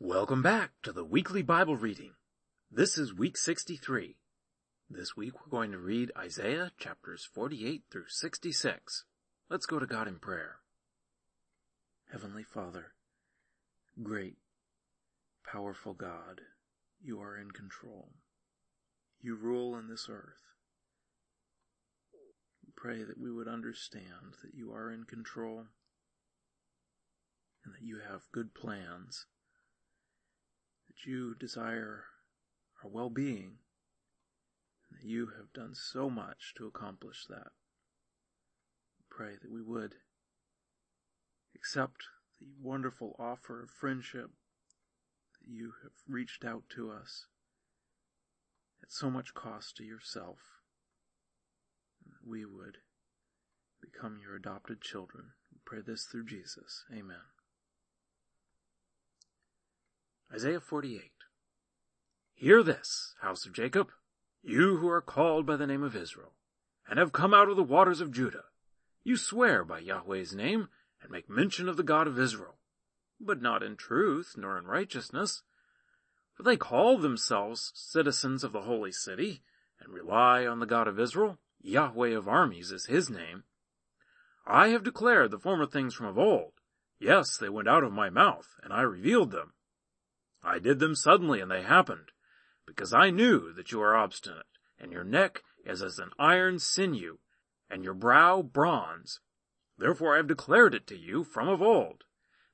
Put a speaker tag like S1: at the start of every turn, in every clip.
S1: Welcome back to the weekly Bible reading. This is week 63. This week we're going to read Isaiah chapters 48 through 66. Let's go to God in prayer. Heavenly Father, great, powerful God, you are in control. You rule in this earth. We pray that we would understand that you are in control and that you have good plans you desire our well-being, and that you have done so much to accomplish that. Pray that we would accept the wonderful offer of friendship that you have reached out to us at so much cost to yourself, we would become your adopted children. We pray this through Jesus. Amen. Isaiah 48. Hear this, house of Jacob, you who are called by the name of Israel, and have come out of the waters of Judah. You swear by Yahweh's name, and make mention of the God of Israel, but not in truth, nor in righteousness. For they call themselves citizens of the holy city, and rely on the God of Israel. Yahweh of armies is his name. I have declared the former things from of old. Yes, they went out of my mouth, and I revealed them. I did them suddenly and they happened, because I knew that you are obstinate, and your neck is as an iron sinew, and your brow bronze. Therefore I have declared it to you from of old.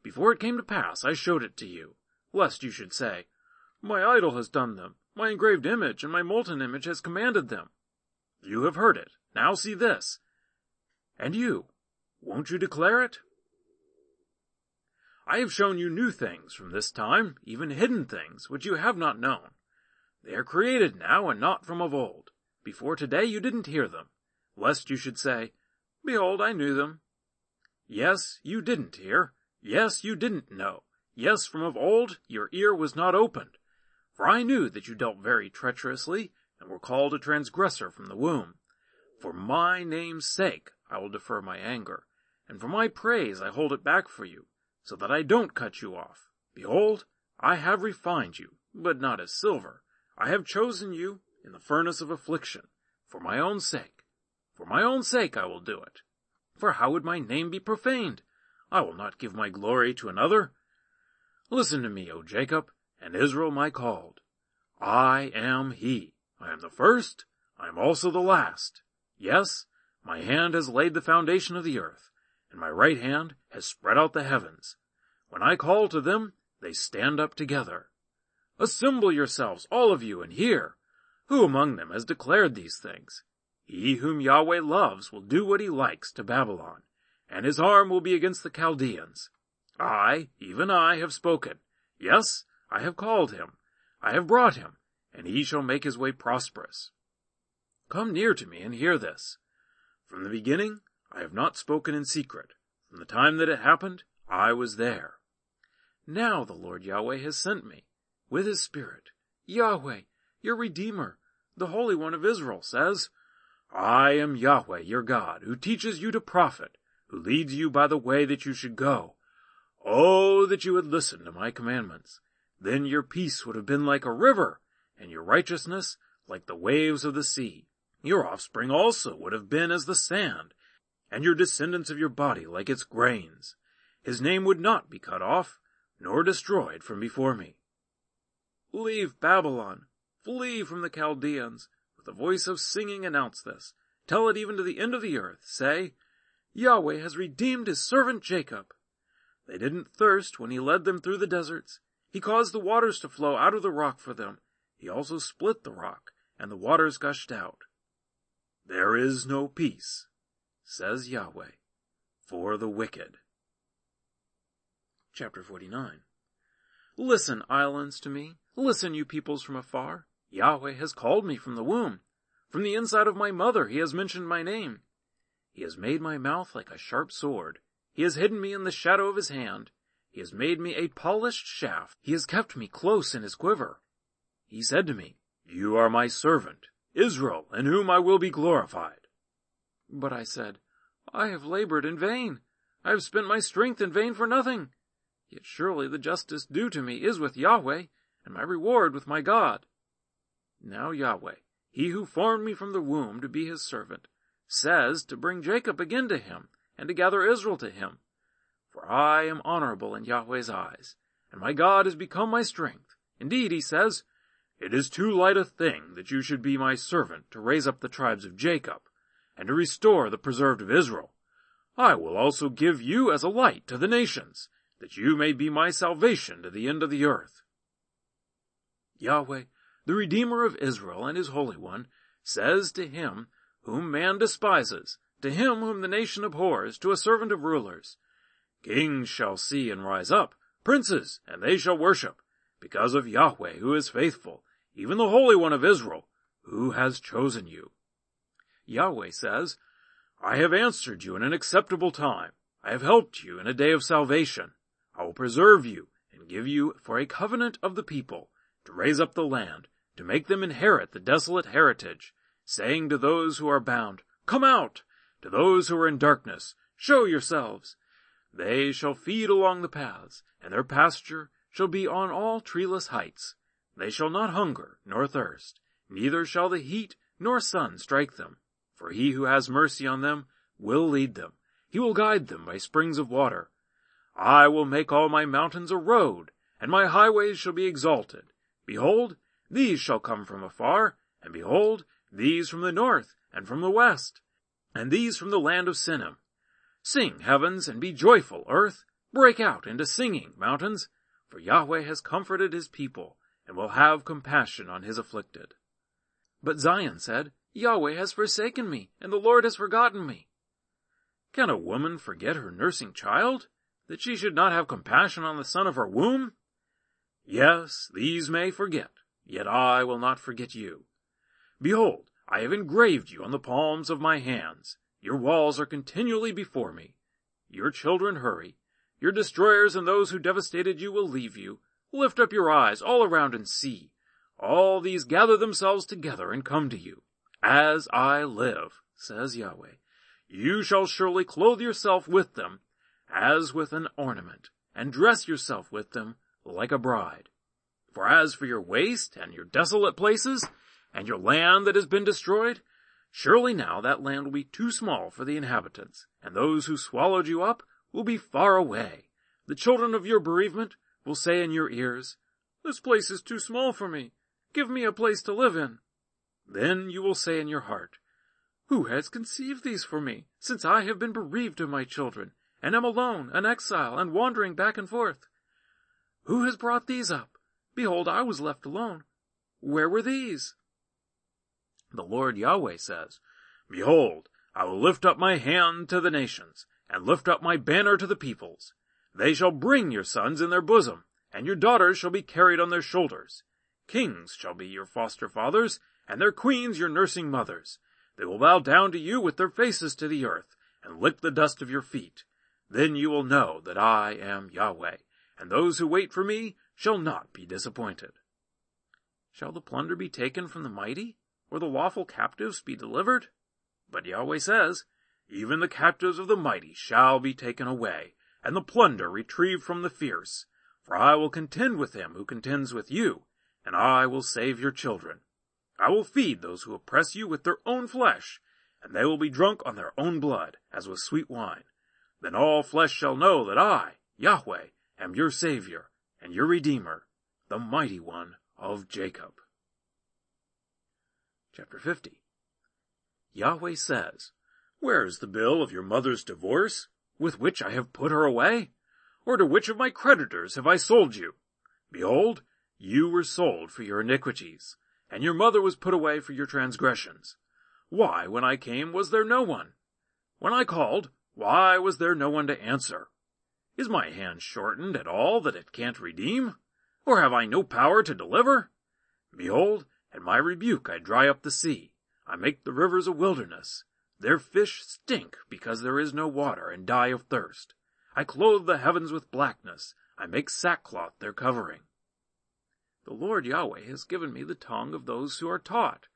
S1: Before it came to pass, I showed it to you, lest you should say, My idol has done them, my engraved image and my molten image has commanded them. You have heard it, now see this. And you, won't you declare it? I have shown you new things from this time, even hidden things, which you have not known. They are created now and not from of old. Before today you didn't hear them, lest you should say, Behold, I knew them. Yes, you didn't hear. Yes, you didn't know. Yes, from of old your ear was not opened. For I knew that you dealt very treacherously, and were called a transgressor from the womb. For my name's sake I will defer my anger, and for my praise I hold it back for you so that I don't cut you off. Behold, I have refined you, but not as silver. I have chosen you in the furnace of affliction, for my own sake. For my own sake I will do it. For how would my name be profaned? I will not give my glory to another. Listen to me, O Jacob, and Israel my called. I am he. I am the first. I am also the last. Yes, my hand has laid the foundation of the earth and my right hand has spread out the heavens. When I call to them, they stand up together. Assemble yourselves, all of you, and hear. Who among them has declared these things? He whom Yahweh loves will do what he likes to Babylon, and his arm will be against the Chaldeans. I, even I, have spoken. Yes, I have called him. I have brought him, and he shall make his way prosperous. Come near to me and hear this. From the beginning, I have not spoken in secret. From the time that it happened, I was there. Now the Lord Yahweh has sent me with his spirit. Yahweh, your Redeemer, the Holy One of Israel says, I am Yahweh, your God, who teaches you to profit, who leads you by the way that you should go. Oh, that you had listened to my commandments. Then your peace would have been like a river, and your righteousness like the waves of the sea. Your offspring also would have been as the sand, and your descendants of your body like its grains. His name would not be cut off, nor destroyed from before me. Leave Babylon, flee from the Chaldeans, with a voice of singing announce this. Tell it even to the end of the earth. Say, Yahweh has redeemed his servant Jacob. They didn't thirst when he led them through the deserts. He caused the waters to flow out of the rock for them. He also split the rock, and the waters gushed out. There is no peace says Yahweh, for the wicked. Chapter 49 Listen, islands, to me. Listen, you peoples from afar. Yahweh has called me from the womb. From the inside of my mother he has mentioned my name. He has made my mouth like a sharp sword. He has hidden me in the shadow of his hand. He has made me a polished shaft. He has kept me close in his quiver. He said to me, You are my servant, Israel, in whom I will be glorified. But I said, I have labored in vain. I have spent my strength in vain for nothing. Yet surely the justice due to me is with Yahweh, and my reward with my God. Now Yahweh, he who formed me from the womb to be his servant, says to bring Jacob again to him, and to gather Israel to him. For I am honorable in Yahweh's eyes, and my God has become my strength. Indeed, he says, It is too light a thing that you should be my servant to raise up the tribes of Jacob, and to restore the preserved of Israel. I will also give you as a light to the nations, that you may be my salvation to the end of the earth. Yahweh, the Redeemer of Israel and his Holy One, says to him whom man despises, to him whom the nation abhors, to a servant of rulers, Kings shall see and rise up, princes, and they shall worship, because of Yahweh who is faithful, even the Holy One of Israel, who has chosen you. Yahweh says, I have answered you in an acceptable time. I have helped you in a day of salvation. I will preserve you and give you for a covenant of the people to raise up the land, to make them inherit the desolate heritage, saying to those who are bound, Come out! To those who are in darkness, show yourselves! They shall feed along the paths, and their pasture shall be on all treeless heights. They shall not hunger nor thirst, neither shall the heat nor sun strike them. For he who has mercy on them will lead them. He will guide them by springs of water. I will make all my mountains a road, and my highways shall be exalted. Behold, these shall come from afar, and behold, these from the north, and from the west, and these from the land of Sinim. Sing, heavens, and be joyful, earth. Break out into singing, mountains, for Yahweh has comforted his people, and will have compassion on his afflicted. But Zion said, Yahweh has forsaken me, and the Lord has forgotten me. Can a woman forget her nursing child, that she should not have compassion on the son of her womb? Yes, these may forget, yet I will not forget you. Behold, I have engraved you on the palms of my hands. Your walls are continually before me. Your children hurry. Your destroyers and those who devastated you will leave you. Lift up your eyes all around and see. All these gather themselves together and come to you. As I live, says Yahweh, you shall surely clothe yourself with them as with an ornament, and dress yourself with them like a bride. For as for your waste and your desolate places, and your land that has been destroyed, surely now that land will be too small for the inhabitants, and those who swallowed you up will be far away. The children of your bereavement will say in your ears, This place is too small for me. Give me a place to live in. Then you will say in your heart, Who has conceived these for me, since I have been bereaved of my children, and am alone, an exile, and wandering back and forth? Who has brought these up? Behold, I was left alone. Where were these? The Lord Yahweh says, Behold, I will lift up my hand to the nations, and lift up my banner to the peoples. They shall bring your sons in their bosom, and your daughters shall be carried on their shoulders. Kings shall be your foster fathers, and their queens your nursing mothers. They will bow down to you with their faces to the earth, and lick the dust of your feet. Then you will know that I am Yahweh, and those who wait for me shall not be disappointed. Shall the plunder be taken from the mighty? or the lawful captives be delivered? But Yahweh says, Even the captives of the mighty shall be taken away, and the plunder retrieved from the fierce. For I will contend with him who contends with you, and I will save your children. I will feed those who oppress you with their own flesh, and they will be drunk on their own blood, as with sweet wine. Then all flesh shall know that I, Yahweh, am your Savior, and your Redeemer, the mighty one of Jacob. Chapter 50 Yahweh says, Where is the bill of your mother's divorce, with which I have put her away? Or to which of my creditors have I sold you? Behold, you were sold for your iniquities, and your mother was put away for your transgressions. Why, when I came, was there no one? When I called, why was there no one to answer? Is my hand shortened at all that it can't redeem? Or have I no power to deliver? Behold, at my rebuke I dry up the sea. I make the rivers a wilderness. Their fish stink because there is no water and die of thirst. I clothe the heavens with blackness. I make sackcloth their covering. The Lord Yahweh has given me the tongue of those who are taught,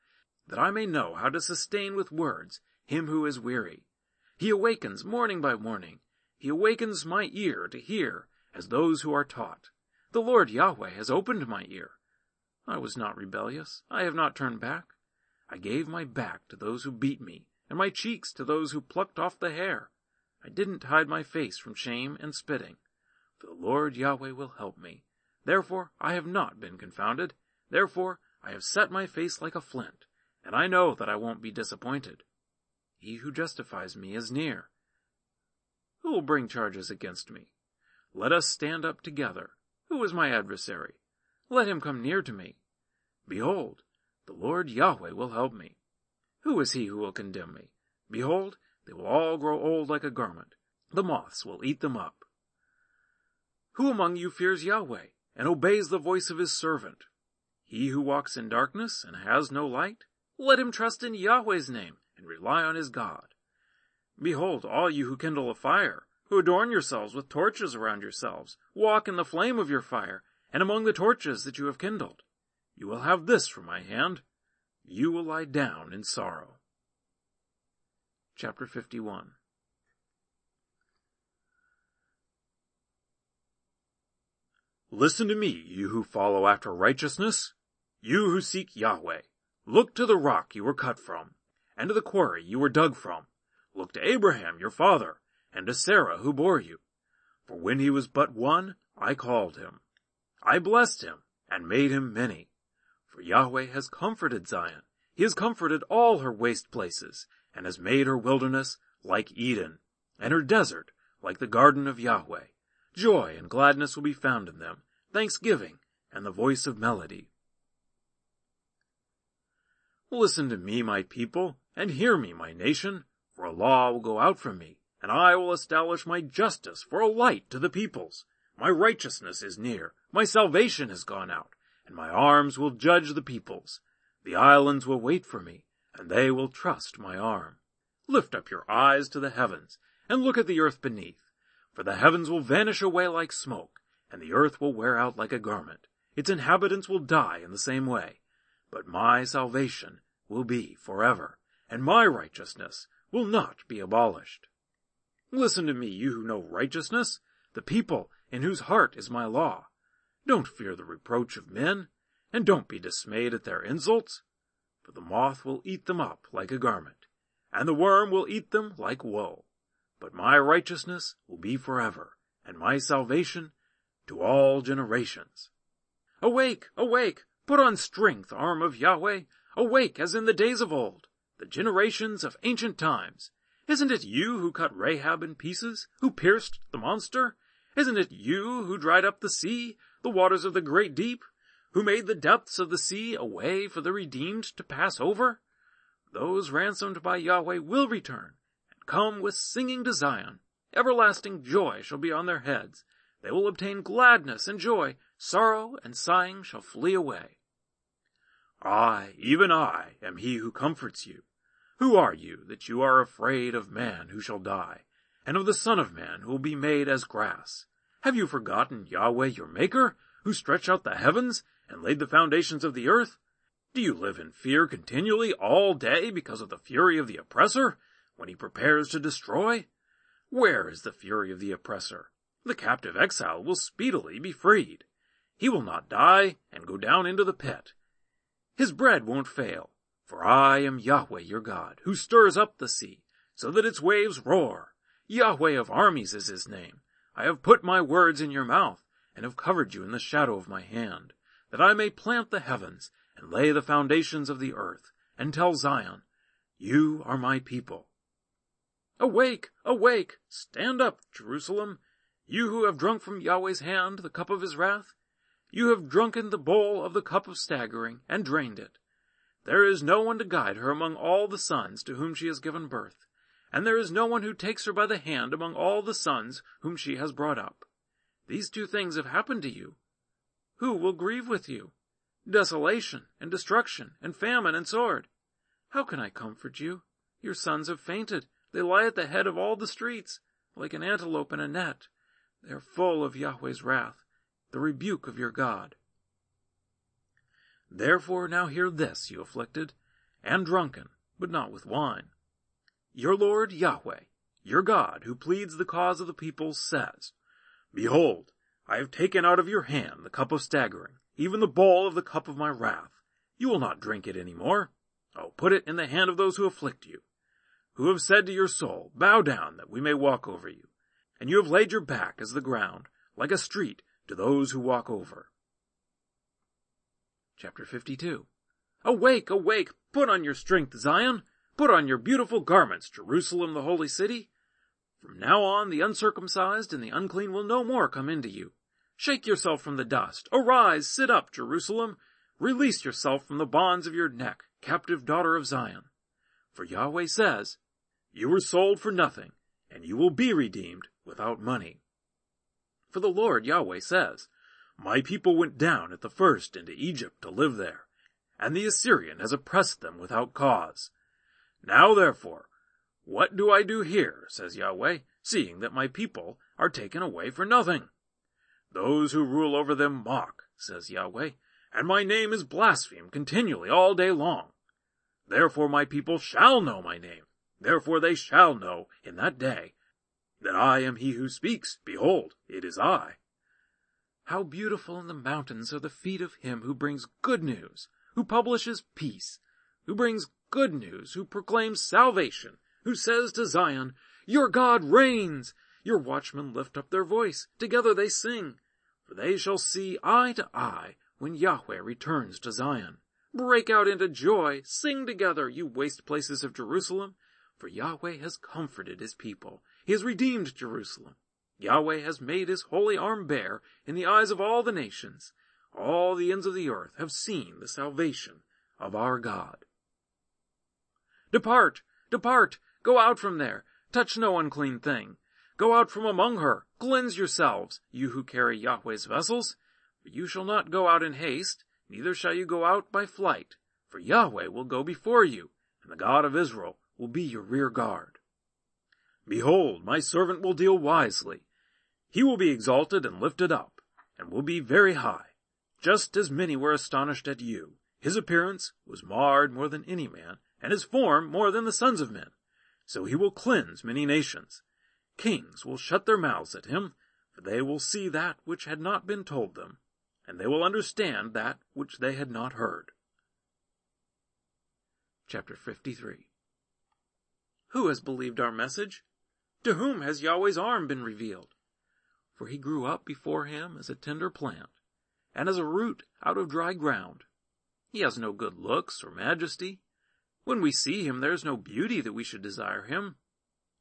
S1: that I may know how to sustain with words him who is weary. He awakens morning by morning. He awakens my ear to hear, as those who are taught. The Lord Yahweh has opened my ear. I was not rebellious. I have not turned back. I gave my back to those who beat me, and my cheeks to those who plucked off the hair. I didn't hide my face from shame and spitting. The Lord Yahweh will help me. Therefore I have not been confounded. Therefore I have set my face like a flint, and I know that I won't be disappointed. He who justifies me is near. Who will bring charges against me? Let us stand up together. Who is my adversary? Let him come near to me. Behold, the Lord Yahweh will help me. Who is he who will condemn me? Behold, they will all grow old like a garment. The moths will eat them up. Who among you fears Yahweh and obeys the voice of his servant? He who walks in darkness and has no light, let him trust in Yahweh's name and rely on his God. Behold, all you who kindle a fire, who adorn yourselves with torches around yourselves, walk in the flame of your fire, and among the torches that you have kindled. You will have this from my hand. You will lie down in sorrow. Chapter 51 Listen to me, you who follow after righteousness, you who seek Yahweh. Look to the rock you were cut from, and to the quarry you were dug from. Look to Abraham your father, and to Sarah who bore you. For when he was but one, I called him. I blessed him, and made him many. For Yahweh has comforted Zion. He has comforted all her waste places, and has made her wilderness like Eden, and her desert like the garden of Yahweh. Joy and gladness will be found in them, thanksgiving and the voice of melody. Listen to me, my people, and hear me, my nation, for a law will go out from me, and I will establish my justice for a light to the peoples. My righteousness is near, my salvation has gone out, and my arms will judge the peoples. The islands will wait for me, and they will trust my arm. Lift up your eyes to the heavens, and look at the earth beneath. For the heavens will vanish away like smoke, and the earth will wear out like a garment. Its inhabitants will die in the same way. But my salvation will be forever, and my righteousness will not be abolished. Listen to me, you who know righteousness, the people in whose heart is my law. Don't fear the reproach of men, and don't be dismayed at their insults, for the moth will eat them up like a garment, and the worm will eat them like wool. But my righteousness will be forever, and my salvation to all generations. Awake, awake, put on strength, arm of Yahweh, awake as in the days of old, the generations of ancient times. Isn't it you who cut Rahab in pieces, who pierced the monster? Isn't it you who dried up the sea, the waters of the great deep, who made the depths of the sea a way for the redeemed to pass over? Those ransomed by Yahweh will return, come with singing to Zion. Everlasting joy shall be on their heads. They will obtain gladness and joy. Sorrow and sighing shall flee away. I, even I, am he who comforts you. Who are you that you are afraid of man who shall die, and of the Son of Man who will be made as grass? Have you forgotten Yahweh your Maker, who stretched out the heavens and laid the foundations of the earth? Do you live in fear continually all day because of the fury of the oppressor? When he prepares to destroy? Where is the fury of the oppressor? The captive exile will speedily be freed. He will not die and go down into the pit. His bread won't fail, for I am Yahweh your God, who stirs up the sea, so that its waves roar. Yahweh of armies is his name. I have put my words in your mouth, and have covered you in the shadow of my hand, that I may plant the heavens, and lay the foundations of the earth, and tell Zion, You are my people, Awake, awake, stand up, Jerusalem, you who have drunk from Yahweh's hand the cup of his wrath. You have drunken the bowl of the cup of staggering, and drained it. There is no one to guide her among all the sons to whom she has given birth, and there is no one who takes her by the hand among all the sons whom she has brought up. These two things have happened to you. Who will grieve with you? Desolation, and destruction, and famine, and sword. How can I comfort you? Your sons have fainted, they lie at the head of all the streets, like an antelope in a net. They are full of Yahweh's wrath, the rebuke of your God. Therefore now hear this, you afflicted, and drunken, but not with wine. Your Lord Yahweh, your God, who pleads the cause of the people, says, Behold, I have taken out of your hand the cup of staggering, even the bowl of the cup of my wrath. You will not drink it any more. I will put it in the hand of those who afflict you, who have said to your soul, Bow down that we may walk over you. And you have laid your back as the ground, like a street to those who walk over. Chapter 52 Awake, awake, put on your strength, Zion. Put on your beautiful garments, Jerusalem, the holy city. From now on, the uncircumcised and the unclean will no more come into you. Shake yourself from the dust. Arise, sit up, Jerusalem. Release yourself from the bonds of your neck, captive daughter of Zion. For Yahweh says, You were sold for nothing, and you will be redeemed without money. For the Lord Yahweh says, My people went down at the first into Egypt to live there, and the Assyrian has oppressed them without cause. Now therefore, what do I do here, says Yahweh, seeing that my people are taken away for nothing? Those who rule over them mock, says Yahweh, and my name is blasphemed continually all day long. Therefore my people shall know my name. Therefore they shall know in that day that I am he who speaks. Behold, it is I. How beautiful in the mountains are the feet of him who brings good news, who publishes peace, who brings good news, who proclaims salvation, who says to Zion, Your God reigns. Your watchmen lift up their voice. Together they sing. For they shall see eye to eye when Yahweh returns to Zion. Break out into joy. Sing together, you waste places of Jerusalem. For Yahweh has comforted his people. He has redeemed Jerusalem. Yahweh has made his holy arm bare in the eyes of all the nations. All the ends of the earth have seen the salvation of our God. Depart, depart, go out from there, touch no unclean thing. Go out from among her, cleanse yourselves, you who carry Yahweh's vessels. For you shall not go out in haste, neither shall you go out by flight. For Yahweh will go before you, and the God of Israel will be your rear guard. Behold, my servant will deal wisely. He will be exalted and lifted up, and will be very high. Just as many were astonished at you, his appearance was marred more than any man, and his form more than the sons of men. So he will cleanse many nations. Kings will shut their mouths at him, for they will see that which had not been told them, and they will understand that which they had not heard. Chapter 53 Who has believed our message? To whom has Yahweh's arm been revealed? For he grew up before him as a tender plant, and as a root out of dry ground. He has no good looks or majesty, when we see him, there is no beauty that we should desire him.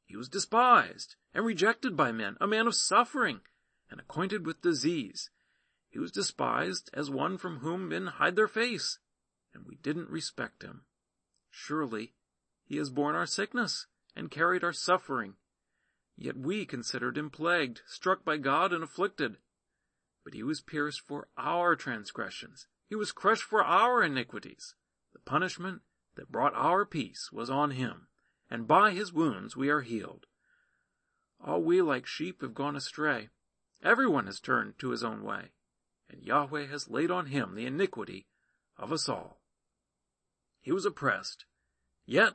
S1: He was despised and rejected by men, a man of suffering and acquainted with disease. He was despised as one from whom men hide their face, and we didn't respect him. Surely he has borne our sickness and carried our suffering. Yet we considered him plagued, struck by God and afflicted. But he was pierced for our transgressions. He was crushed for our iniquities. The punishment that brought our peace was on him, and by his wounds we are healed. All we like sheep have gone astray. Everyone has turned to his own way, and Yahweh has laid on him the iniquity of us all. He was oppressed, yet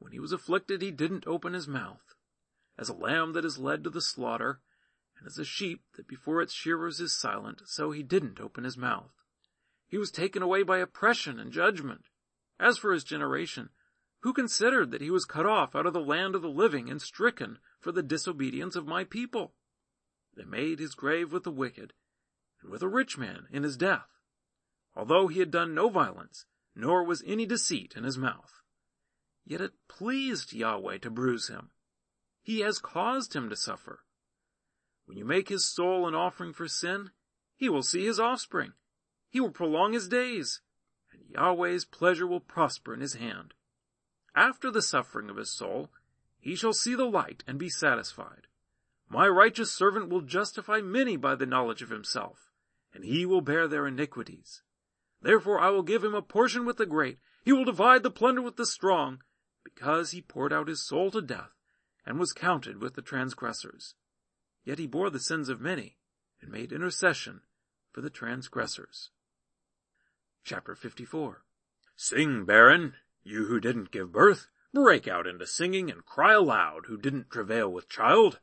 S1: when he was afflicted he didn't open his mouth. As a lamb that is led to the slaughter, and as a sheep that before its shearers is silent, so he didn't open his mouth. He was taken away by oppression and judgment. As for his generation, who considered that he was cut off out of the land of the living and stricken for the disobedience of my people? They made his grave with the wicked, and with a rich man in his death, although he had done no violence, nor was any deceit in his mouth. Yet it pleased Yahweh to bruise him. He has caused him to suffer. When you make his soul an offering for sin, he will see his offspring. He will prolong his days and Yahweh's pleasure will prosper in his hand. After the suffering of his soul, he shall see the light and be satisfied. My righteous servant will justify many by the knowledge of himself, and he will bear their iniquities. Therefore I will give him a portion with the great, he will divide the plunder with the strong, because he poured out his soul to death, and was counted with the transgressors. Yet he bore the sins of many, and made intercession for the transgressors. Chapter 54 Sing, barren, you who didn't give birth, break out into singing and cry aloud who didn't travail with child.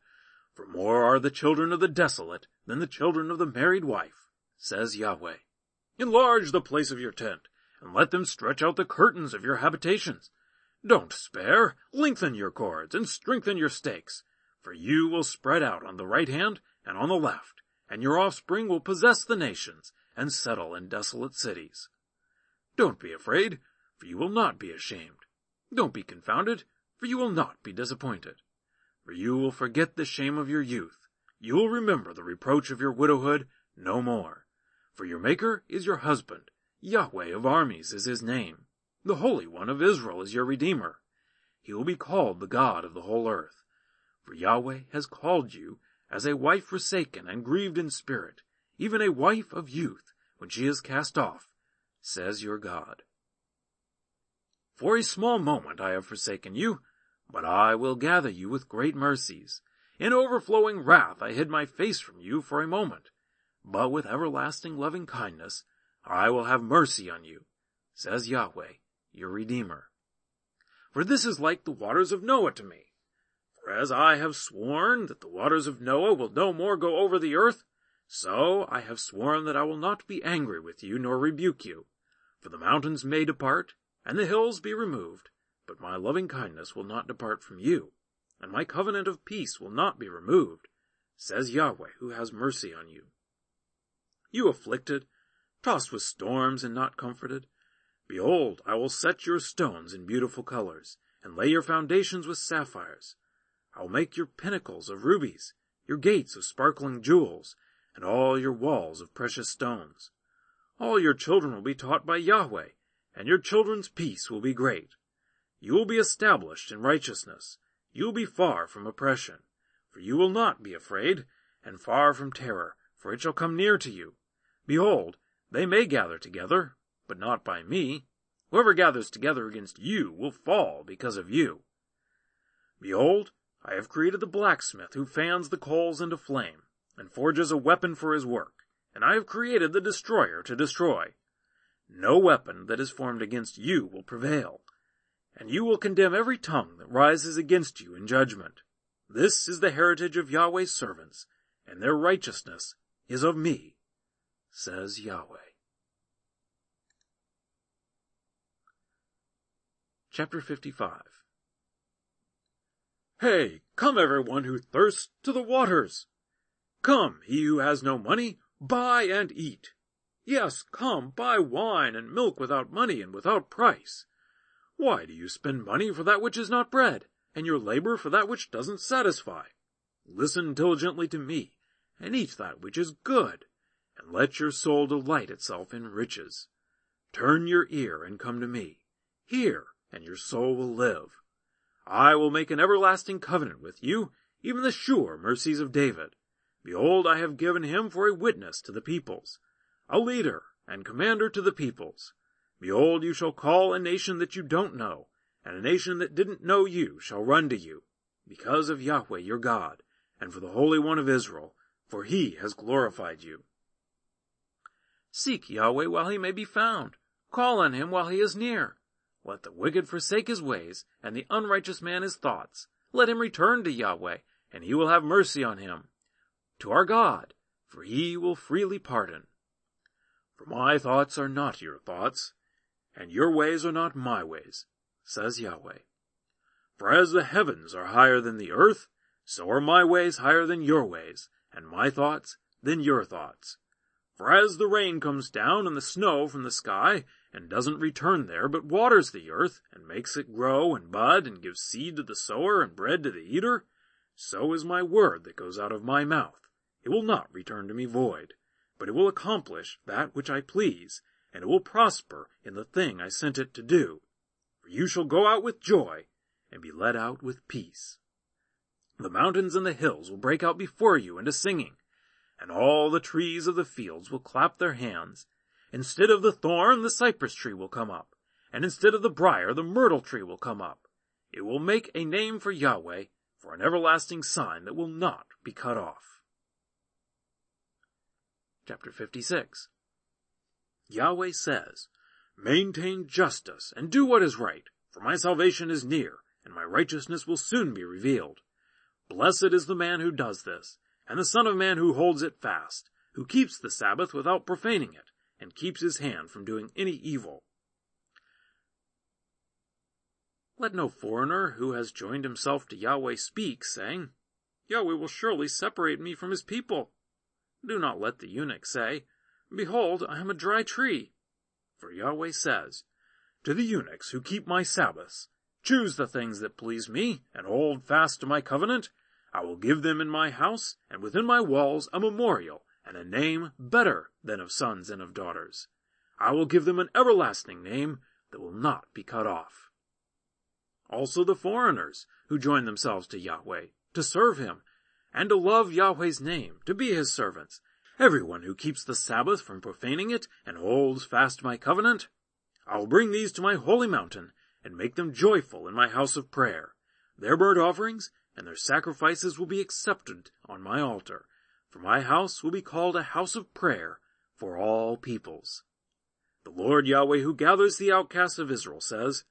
S1: For more are the children of the desolate than the children of the married wife, says Yahweh. Enlarge the place of your tent, and let them stretch out the curtains of your habitations. Don't spare, lengthen your cords, and strengthen your stakes, for you will spread out on the right hand and on the left, and your offspring will possess the nations and settle in desolate cities. Don't be afraid, for you will not be ashamed. Don't be confounded, for you will not be disappointed. For you will forget the shame of your youth. You will remember the reproach of your widowhood no more. For your Maker is your husband. Yahweh of armies is his name. The Holy One of Israel is your Redeemer. He will be called the God of the whole earth. For Yahweh has called you as a wife forsaken and grieved in spirit, even a wife of youth, when she is cast off, says your God. For a small moment I have forsaken you, but I will gather you with great mercies. In overflowing wrath I hid my face from you for a moment, but with everlasting loving kindness I will have mercy on you, says Yahweh, your Redeemer. For this is like the waters of Noah to me. For as I have sworn that the waters of Noah will no more go over the earth, so I have sworn that I will not be angry with you nor rebuke you. For the mountains may depart, and the hills be removed, but my loving kindness will not depart from you, and my covenant of peace will not be removed, says Yahweh who has mercy on you. You afflicted, tossed with storms and not comforted, behold, I will set your stones in beautiful colors, and lay your foundations with sapphires. I will make your pinnacles of rubies, your gates of sparkling jewels, and all your walls of precious stones. All your children will be taught by Yahweh, and your children's peace will be great. You will be established in righteousness. You will be far from oppression. For you will not be afraid, and far from terror, for it shall come near to you. Behold, they may gather together, but not by me. Whoever gathers together against you will fall because of you. Behold, I have created the blacksmith who fans the coals into flame, and forges a weapon for his work, and I have created the destroyer to destroy. No weapon that is formed against you will prevail, and you will condemn every tongue that rises against you in judgment. This is the heritage of Yahweh's servants, and their righteousness is of me, says Yahweh. Chapter 55 Hey, come everyone who thirsts to the waters! Come, he who has no money, buy and eat. Yes, come, buy wine and milk without money and without price. Why do you spend money for that which is not bread, and your labor for that which doesn't satisfy? Listen diligently to me, and eat that which is good, and let your soul delight itself in riches. Turn your ear and come to me. Hear, and your soul will live. I will make an everlasting covenant with you, even the sure mercies of David. Behold, I have given him for a witness to the peoples, a leader and commander to the peoples. Behold, you shall call a nation that you don't know, and a nation that didn't know you shall run to you, because of Yahweh your God, and for the Holy One of Israel, for he has glorified you. Seek Yahweh while he may be found. Call on him while he is near. Let the wicked forsake his ways, and the unrighteous man his thoughts. Let him return to Yahweh, and he will have mercy on him. To our God, for he will freely pardon. For my thoughts are not your thoughts, and your ways are not my ways, says Yahweh. For as the heavens are higher than the earth, so are my ways higher than your ways, and my thoughts than your thoughts. For as the rain comes down and the snow from the sky, and doesn't return there, but waters the earth, and makes it grow and bud, and gives seed to the sower and bread to the eater, so is my word that goes out of my mouth. It will not return to me void, but it will accomplish that which I please, and it will prosper in the thing I sent it to do. For you shall go out with joy, and be led out with peace. The mountains and the hills will break out before you into singing, and all the trees of the fields will clap their hands. Instead of the thorn, the cypress tree will come up, and instead of the brier, the myrtle tree will come up. It will make a name for Yahweh, for an everlasting sign that will not be cut off. Chapter 56 Yahweh says, Maintain justice and do what is right, for my salvation is near, and my righteousness will soon be revealed. Blessed is the man who does this, and the Son of Man who holds it fast, who keeps the Sabbath without profaning it, and keeps his hand from doing any evil. Let no foreigner who has joined himself to Yahweh speak, saying, Yahweh will surely separate me from his people. Do not let the eunuch say, Behold, I am a dry tree. For Yahweh says, To the eunuchs who keep my Sabbaths, choose the things that please me, and hold fast to my covenant, I will give them in my house, and within my walls a memorial, and a name better than of sons and of daughters. I will give them an everlasting name that will not be cut off. Also the foreigners who join themselves to Yahweh, to serve him, and to love Yahweh's name, to be his servants. Everyone who keeps the Sabbath from profaning it and holds fast my covenant, I will bring these to my holy mountain and make them joyful in my house of prayer. Their burnt offerings and their sacrifices will be accepted on my altar, for my house will be called a house of prayer for all peoples. The Lord Yahweh who gathers the outcasts of Israel says,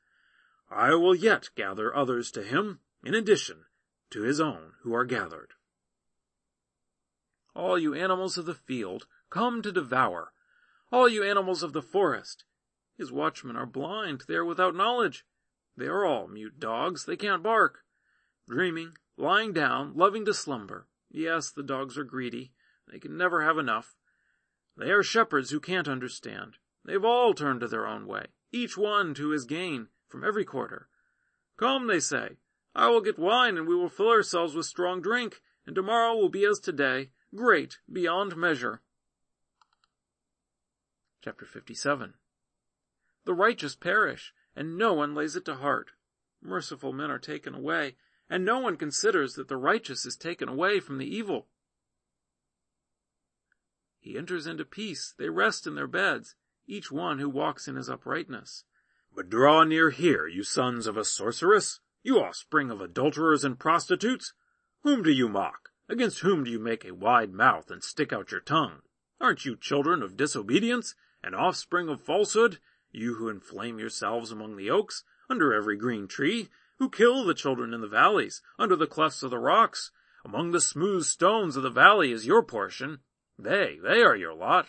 S1: I will yet gather others to him, in addition to his own who are gathered. All you animals of the field, come to devour. All you animals of the forest. His watchmen are blind, they are without knowledge. They are all mute dogs, they can't bark dreaming, lying down, loving to slumber. Yes, the dogs are greedy. They can never have enough. They are shepherds who can't understand. They've all turned to their own way, each one to his gain from every quarter. Come, they say, I will get wine and we will fill ourselves with strong drink, and tomorrow will be as today, great beyond measure. Chapter 57 The righteous perish, and no one lays it to heart. Merciful men are taken away, and no one considers that the righteous is taken away from the evil. He enters into peace, they rest in their beds, each one who walks in his uprightness. But draw near here, you sons of a sorceress, you offspring of adulterers and prostitutes. Whom do you mock? Against whom do you make a wide mouth and stick out your tongue? Aren't you children of disobedience, and offspring of falsehood, you who inflame yourselves among the oaks, under every green tree, who kill the children in the valleys, under the clefts of the rocks. Among the smooth stones of the valley is your portion. They, they are your lot.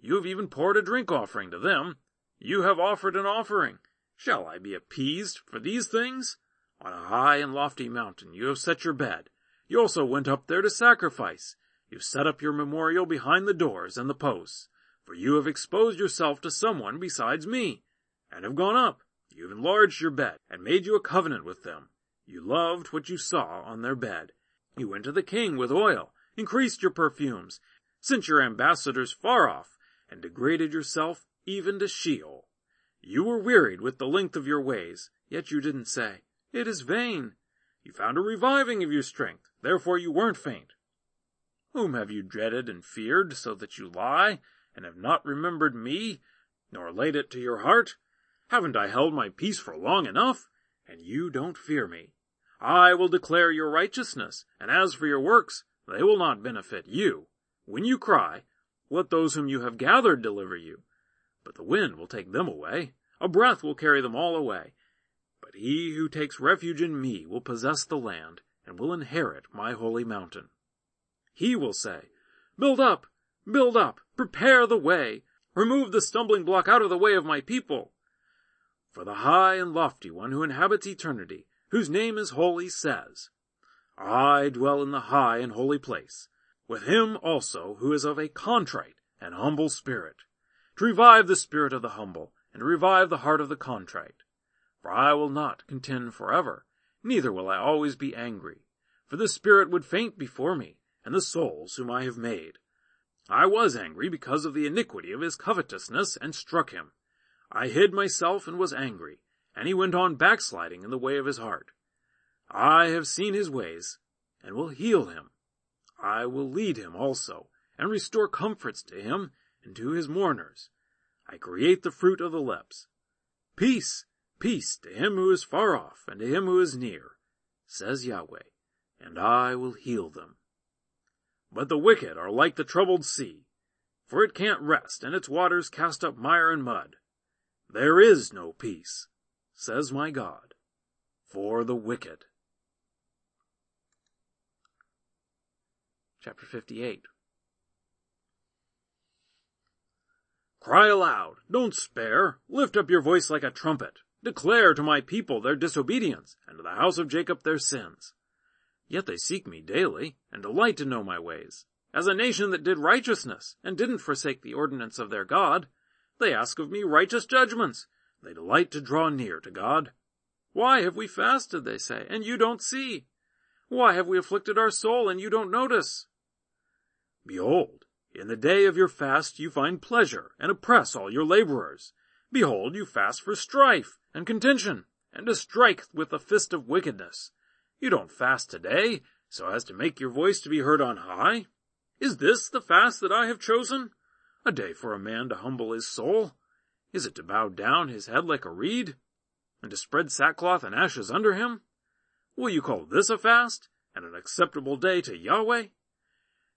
S1: You have even poured a drink offering to them. You have offered an offering. Shall I be appeased for these things? On a high and lofty mountain you have set your bed. You also went up there to sacrifice. You set up your memorial behind the doors and the posts, for you have exposed yourself to someone besides me, and have gone up. You have enlarged your bed and made you a covenant with them. You loved what you saw on their bed. You went to the king with oil, increased your perfumes, sent your ambassadors far off, and degraded yourself even to Sheol. You were wearied with the length of your ways, yet you didn't say, It is vain. You found a reviving of your strength, therefore you weren't faint. Whom have you dreaded and feared, so that you lie, and have not remembered me, nor laid it to your heart? Haven't I held my peace for long enough? And you don't fear me. I will declare your righteousness, and as for your works, they will not benefit you. When you cry, let those whom you have gathered deliver you. But the wind will take them away, a breath will carry them all away. But he who takes refuge in me will possess the land, and will inherit my holy mountain. He will say, Build up, build up, prepare the way, remove the stumbling block out of the way of my people. For the high and lofty one who inhabits eternity, whose name is holy, says, I dwell in the high and holy place, with him also who is of a contrite and humble spirit, to revive the spirit of the humble, and to revive the heart of the contrite. For I will not contend forever, neither will I always be angry, for the spirit would faint before me, and the souls whom I have made. I was angry because of the iniquity of his covetousness, and struck him. I hid myself and was angry, and he went on backsliding in the way of his heart. I have seen his ways, and will heal him. I will lead him also, and restore comforts to him and to his mourners. I create the fruit of the lips. Peace, peace to him who is far off and to him who is near, says Yahweh, and I will heal them. But the wicked are like the troubled sea, for it can't rest, and its waters cast up mire and mud. There is no peace, says my God, for the wicked. Chapter 58. Cry aloud, don't spare, lift up your voice like a trumpet, declare to my people their disobedience, and to the house of Jacob their sins. Yet they seek me daily, and delight to know my ways. As a nation that did righteousness, and didn't forsake the ordinance of their God, they ask of me righteous judgments, they delight to draw near to God. Why have we fasted, they say, and you don't see? Why have we afflicted our soul, and you don't notice? Behold, in the day of your fast you find pleasure, and oppress all your laborers. Behold, you fast for strife, and contention, and to strike with the fist of wickedness. You don't fast today, so as to make your voice to be heard on high. Is this the fast that I have chosen? A day for a man to humble his soul? Is it to bow down his head like a reed? And to spread sackcloth and ashes under him? Will you call this a fast, and an acceptable day to Yahweh?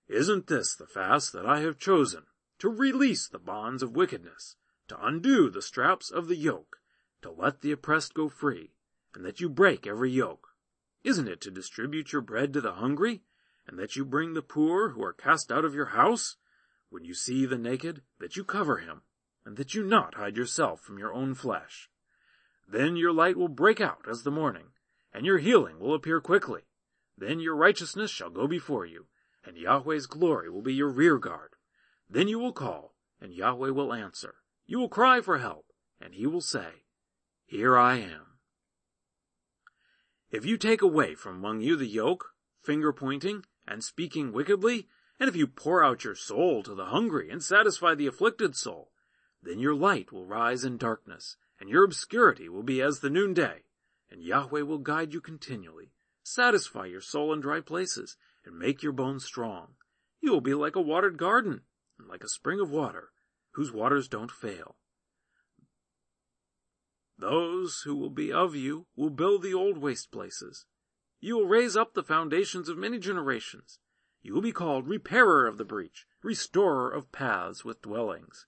S1: Isn't this the fast that I have chosen, to release the bonds of wickedness, to undo the straps of the yoke, to let the oppressed go free, and that you break every yoke? Isn't it to distribute your bread to the hungry, and that you bring the poor who are cast out of your house? When you see the naked, that you cover him, and that you not hide yourself from your own flesh. Then your light will break out as the morning, and your healing will appear quickly. Then your righteousness shall go before you, and Yahweh's glory will be your rear guard. Then you will call, and Yahweh will answer. You will cry for help, and he will say, Here I am. If you take away from among you the yoke, finger pointing, and speaking wickedly, and if you pour out your soul to the hungry and satisfy the afflicted soul, then your light will rise in darkness, and your obscurity will be as the noonday, and Yahweh will guide you continually, satisfy your soul in dry places, and make your bones strong. You will be like a watered garden, and like a spring of water, whose waters don't fail. Those who will be of you will build the old waste places. You will raise up the foundations of many generations. You will be called repairer of the breach, restorer of paths with dwellings.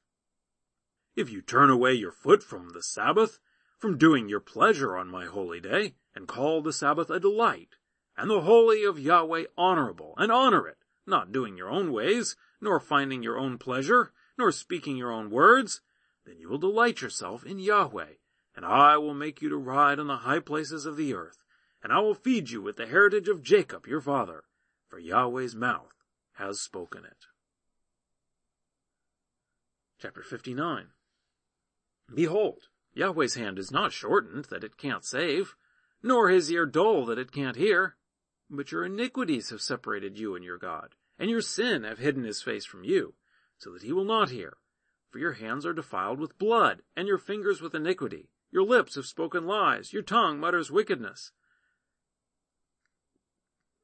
S1: If you turn away your foot from the Sabbath, from doing your pleasure on my holy day, and call the Sabbath a delight, and the holy of Yahweh honorable, and honor it, not doing your own ways, nor finding your own pleasure, nor speaking your own words, then you will delight yourself in Yahweh, and I will make you to ride on the high places of the earth, and I will feed you with the heritage of Jacob your father, for Yahweh's mouth has spoken it. Chapter 59 Behold, Yahweh's hand is not shortened that it can't save, nor his ear dull that it can't hear. But your iniquities have separated you and your God, and your sin have hidden his face from you, so that he will not hear. For your hands are defiled with blood, and your fingers with iniquity. Your lips have spoken lies, your tongue mutters wickedness.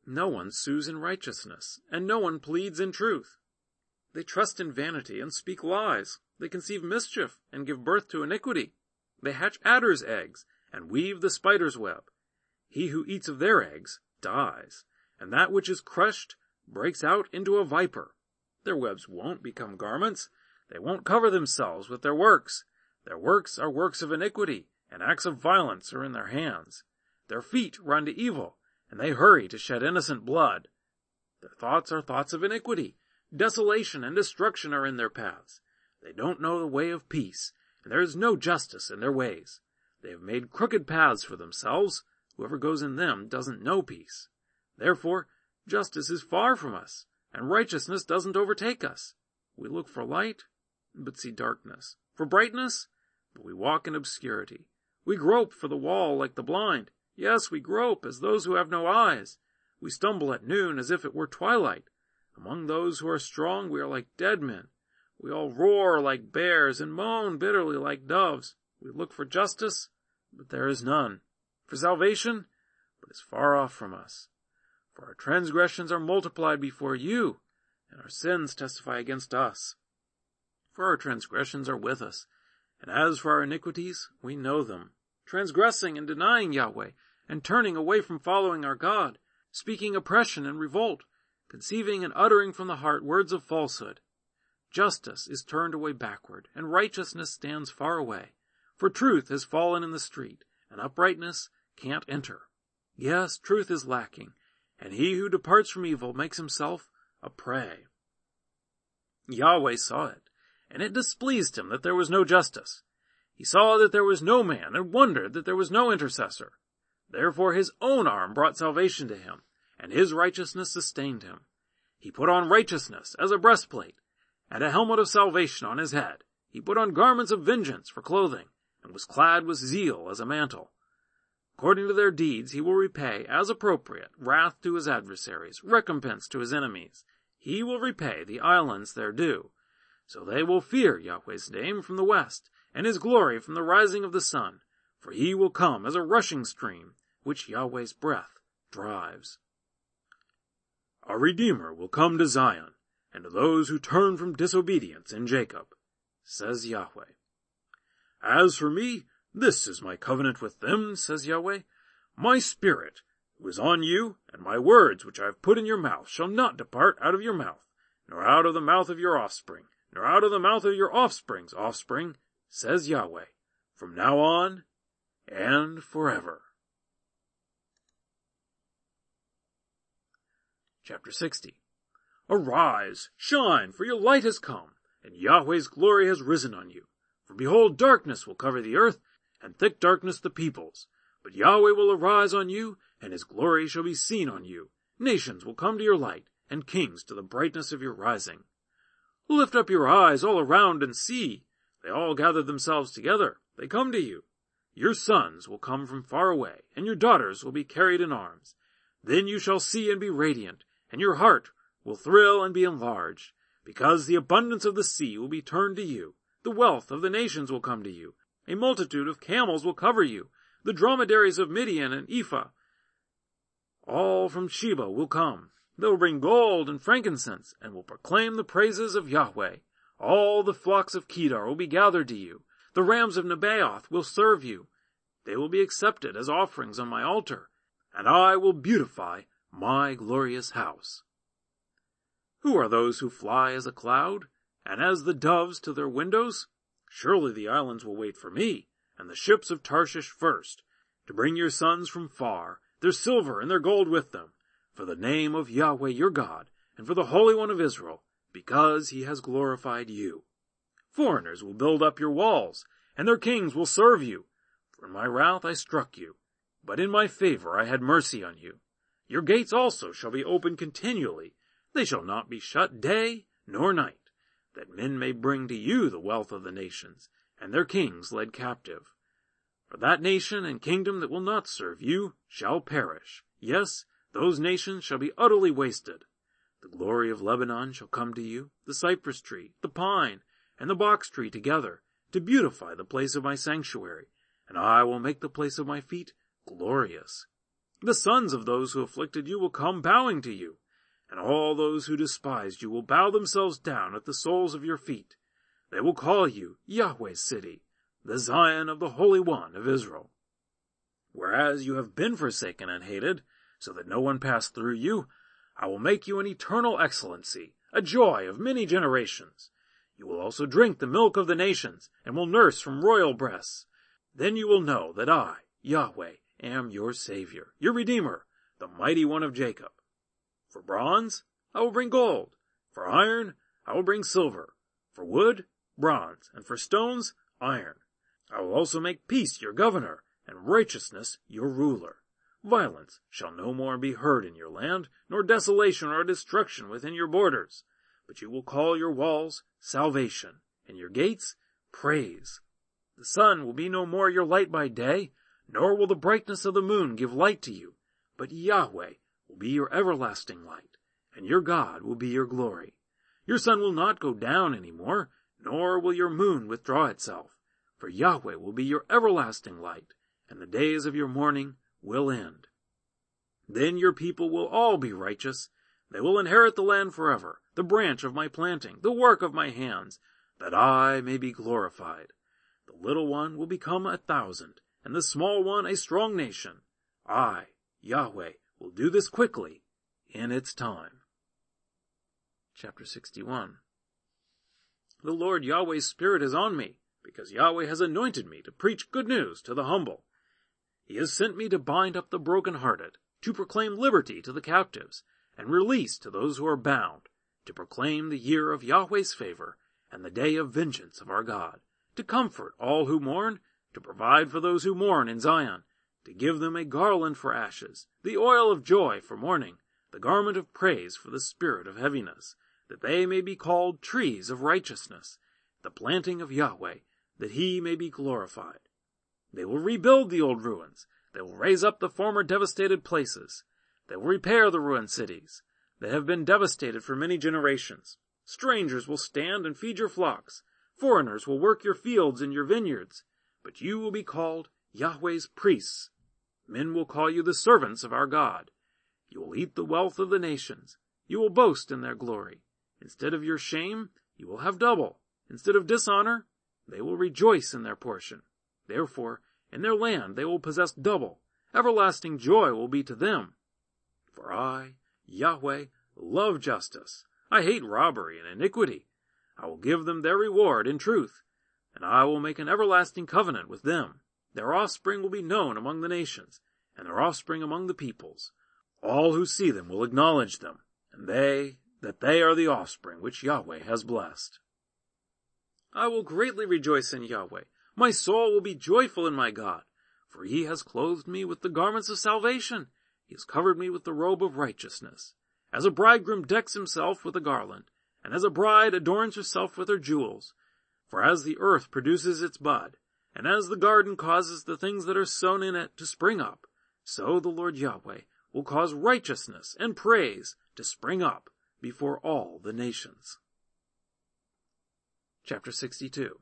S1: No one sues in righteousness, and no one pleads in truth. They trust in vanity and speak lies. They conceive mischief and give birth to iniquity. They hatch adder's eggs and weave the spider's web. He who eats of their eggs dies, and that which is crushed breaks out into a viper. Their webs won't become garments. They won't cover themselves with their works. Their works are works of iniquity, and acts of violence are in their hands. Their feet run to evil, and they hurry to shed innocent blood. Their thoughts are thoughts of iniquity. Desolation and destruction are in their paths. They don't know the way of peace, and there is no justice in their ways. They have made crooked paths for themselves. Whoever goes in them doesn't know peace. Therefore, justice is far from us, and righteousness doesn't overtake us. We look for light, but see darkness. For brightness, but we walk in obscurity. We grope for the wall like the blind. Yes, we grope as those who have no eyes. We stumble at noon as if it were twilight. Among those who are strong, we are like dead men. We all roar like bears and moan bitterly like doves. We look for justice, but there is none. For salvation, but is far off from us. For our transgressions are multiplied before you, and our sins testify against us. For our transgressions are with us, and as for our iniquities, we know them, transgressing and denying Yahweh, and turning away from following our God, speaking oppression and revolt, conceiving and uttering from the heart words of falsehood. Justice is turned away backward, and righteousness stands far away. For truth has fallen in the street, and uprightness can't enter. Yes, truth is lacking, and he who departs from evil makes himself a prey. Yahweh saw it, and it displeased him that there was no justice. He saw that there was no man, and wondered that there was no intercessor. Therefore his own arm brought salvation to him, and his righteousness sustained him. He put on righteousness as a breastplate, and a helmet of salvation on his head. He put on garments of vengeance for clothing, and was clad with zeal as a mantle. According to their deeds he will repay, as appropriate, wrath to his adversaries, recompense to his enemies. He will repay the islands their due. So they will fear Yahweh's name from the west, and his glory from the rising of the sun, for he will come as a rushing stream, which Yahweh's breath drives. A Redeemer will come to Zion, and to those who turn from disobedience in Jacob, says Yahweh. As for me, this is my covenant with them, says Yahweh. My spirit, who is on you, and my words which I have put in your mouth shall not depart out of your mouth, nor out of the mouth of your offspring, nor out of the mouth of your offspring's offspring, says Yahweh, from now on and forever. Chapter 60 Arise, shine, for your light has come, and Yahweh's glory has risen on you. For behold, darkness will cover the earth, and thick darkness the peoples. But Yahweh will arise on you, and his glory shall be seen on you. Nations will come to your light, and kings to the brightness of your rising. Lift up your eyes all around and see. They all gather themselves together. They come to you. Your sons will come from far away, and your daughters will be carried in arms. Then you shall see and be radiant, and your heart will thrill and be enlarged, because the abundance of the sea will be turned to you. The wealth of the nations will come to you. A multitude of camels will cover you. The dromedaries of Midian and Ephah, all from Sheba will come. They will bring gold and frankincense and will proclaim the praises of Yahweh. All the flocks of Kedar will be gathered to you. The rams of Nebaioth will serve you. They will be accepted as offerings on my altar, and I will beautify my glorious house. Who are those who fly as a cloud, and as the doves to their windows? Surely the islands will wait for me, and the ships of Tarshish first, to bring your sons from far, their silver and their gold with them, for the name of Yahweh your God, and for the Holy One of Israel, because he has glorified you. Foreigners will build up your walls, and their kings will serve you. For in my wrath I struck you, but in my favor I had mercy on you. Your gates also shall be open continually, they shall not be shut day nor night, that men may bring to you the wealth of the nations, and their kings led captive. For that nation and kingdom that will not serve you shall perish. Yes, those nations shall be utterly wasted. The glory of Lebanon shall come to you, the cypress tree, the pine, and the box tree together, to beautify the place of my sanctuary, and I will make the place of my feet glorious. The sons of those who afflicted you will come bowing to you, and all those who despised you will bow themselves down at the soles of your feet. They will call you Yahweh's city, the Zion of the Holy One of Israel. Whereas you have been forsaken and hated, so that no one passed through you, I will make you an eternal excellency, a joy of many generations. You will also drink the milk of the nations, and will nurse from royal breasts. Then you will know that I, Yahweh, am your Savior, your Redeemer, the mighty one of Jacob. For bronze, I will bring gold. For iron, I will bring silver. For wood, bronze. And for stones, iron. I will also make peace your governor, and righteousness your ruler. Violence shall no more be heard in your land, nor desolation or destruction within your borders. But you will call your walls salvation, and your gates praise. The sun will be no more your light by day, nor will the brightness of the moon give light to you, but Yahweh will be your everlasting light, and your God will be your glory. Your sun will not go down any more, nor will your moon withdraw itself, for Yahweh will be your everlasting light, and the days of your mourning will end. Then your people will all be righteous. They will inherit the land forever, the branch of my planting, the work of my hands, that I may be glorified. The little one will become a thousand, and the small one a strong nation. I, Yahweh, will do this quickly in its time. Chapter 61 The Lord Yahweh's Spirit is on me, because Yahweh has anointed me to preach good news to the humble. He has sent me to bind up the brokenhearted, to proclaim liberty to the captives, and release to those who are bound, to proclaim the year of Yahweh's favor and the day of vengeance of our God, to comfort all who mourn, to provide for those who mourn in Zion, to give them a garland for ashes, the oil of joy for mourning, the garment of praise for the spirit of heaviness, that they may be called trees of righteousness, the planting of Yahweh, that he may be glorified. They will rebuild the old ruins. They will raise up the former devastated places. They will repair the ruined cities that have been devastated for many generations. Strangers will stand and feed your flocks. Foreigners will work your fields and your vineyards. But you will be called Yahweh's priests. Men will call you the servants of our God. You will eat the wealth of the nations. You will boast in their glory. Instead of your shame, you will have double. Instead of dishonor, they will rejoice in their portion. Therefore, in their land they will possess double. Everlasting joy will be to them. For I, Yahweh, love justice. I hate robbery and iniquity. I will give them their reward in truth, and I will make an everlasting covenant with them. Their offspring will be known among the nations, and their offspring among the peoples. All who see them will acknowledge them, and they, that they are the offspring which Yahweh has blessed. I will greatly rejoice in Yahweh. My soul will be joyful in my God, for he has clothed me with the garments of salvation. He has covered me with the robe of righteousness. As a bridegroom decks himself with a garland, and as a bride adorns herself with her jewels. For as the earth produces its bud, and as the garden causes the things that are sown in it to spring up, so the Lord Yahweh will cause righteousness and praise to spring up before all the nations. Chapter 62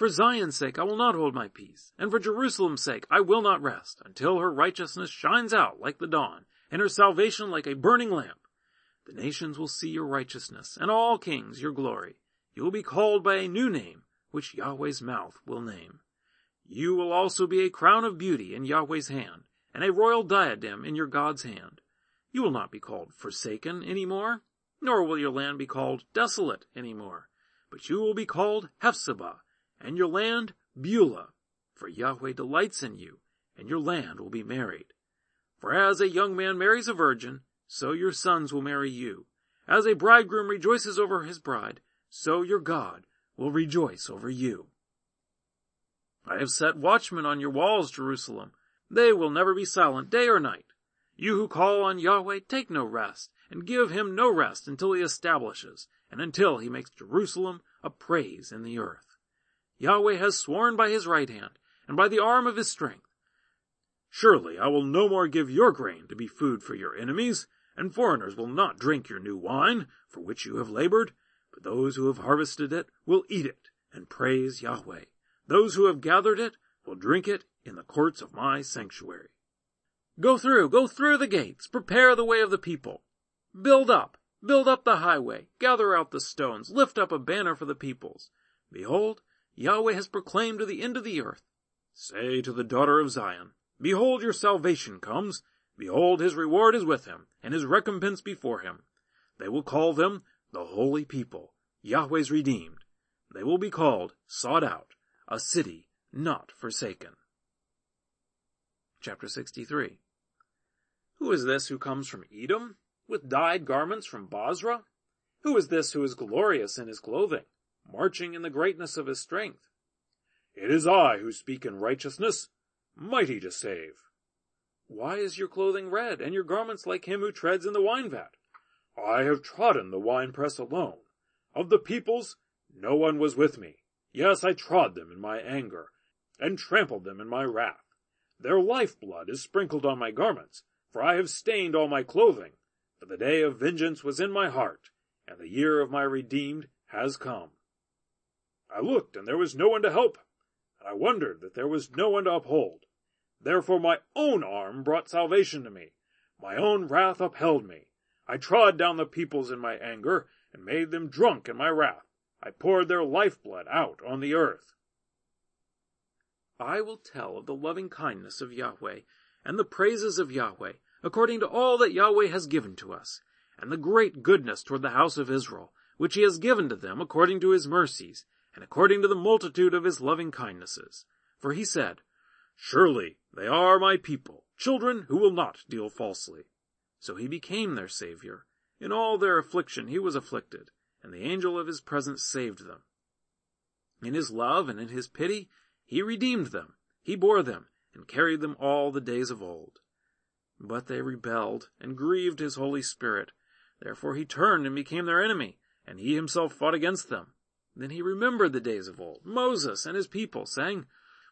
S1: For Zion's sake I will not hold my peace, and for Jerusalem's sake I will not rest, until her righteousness shines out like the dawn, and her salvation like a burning lamp. The nations will see your righteousness, and all kings your glory. You will be called by a new name, which Yahweh's mouth will name. You will also be a crown of beauty in Yahweh's hand, and a royal diadem in your God's hand. You will not be called forsaken any more, nor will your land be called desolate any more, but you will be called Hephzibah, and your land Beulah, for Yahweh delights in you, and your land will be married. For as a young man marries a virgin, so your sons will marry you. As a bridegroom rejoices over his bride, so your God will rejoice over you. I have set watchmen on your walls, Jerusalem. They will never be silent day or night. You who call on Yahweh, take no rest, and give him no rest until he establishes, and until he makes Jerusalem a praise in the earth. Yahweh has sworn by his right hand, and by the arm of his strength. Surely I will no more give your grain to be food for your enemies, and foreigners will not drink your new wine, for which you have labored, but those who have harvested it will eat it and praise Yahweh. Those who have gathered it will drink it in the courts of my sanctuary. Go through, go through the gates, prepare the way of the people. Build up, build up the highway, gather out the stones, lift up a banner for the peoples. Behold, Yahweh has proclaimed to the end of the earth. Say to the daughter of Zion, Behold, your salvation comes. Behold, his reward is with him, and his recompense before him. They will call them the holy people, Yahweh's redeemed. They will be called sought out, a city not forsaken. Chapter 63 Who is this who comes from Edom, with dyed garments from Bozrah? Who is this who is glorious in his clothing, marching in the greatness of his strength?
S2: It is I who speak in righteousness, mighty to save.
S1: Why is your clothing red, and your garments like him who treads in the wine vat?
S2: I have trodden the winepress alone. Of the peoples, no one was with me. Yes, I trod them in my anger, and trampled them in my wrath. Their lifeblood is sprinkled on my garments, for I have stained all my clothing. For the day of vengeance was in my heart, and the year of my redeemed has come. I looked, and there was no one to help, and I wondered that there was no one to uphold. Therefore my own arm brought salvation to me. My own wrath upheld me. I trod down the peoples in my anger, and made them drunk in my wrath. I poured their lifeblood out on the earth.
S1: I will tell of the loving kindness of Yahweh, and the praises of Yahweh, according to all that Yahweh has given to us, and the great goodness toward the house of Israel, which he has given to them according to his mercies, and according to the multitude of his loving kindnesses. For he said, Surely they are my people, children who will not deal falsely. So he became their Savior, In all their affliction he was afflicted, and the angel of his presence saved them. In his love and in his pity he redeemed them, he bore them, and carried them all the days of old. But they rebelled, and grieved his Holy Spirit. Therefore he turned and became their enemy, and he himself fought against them. Then he remembered the days of old, Moses and his people, saying,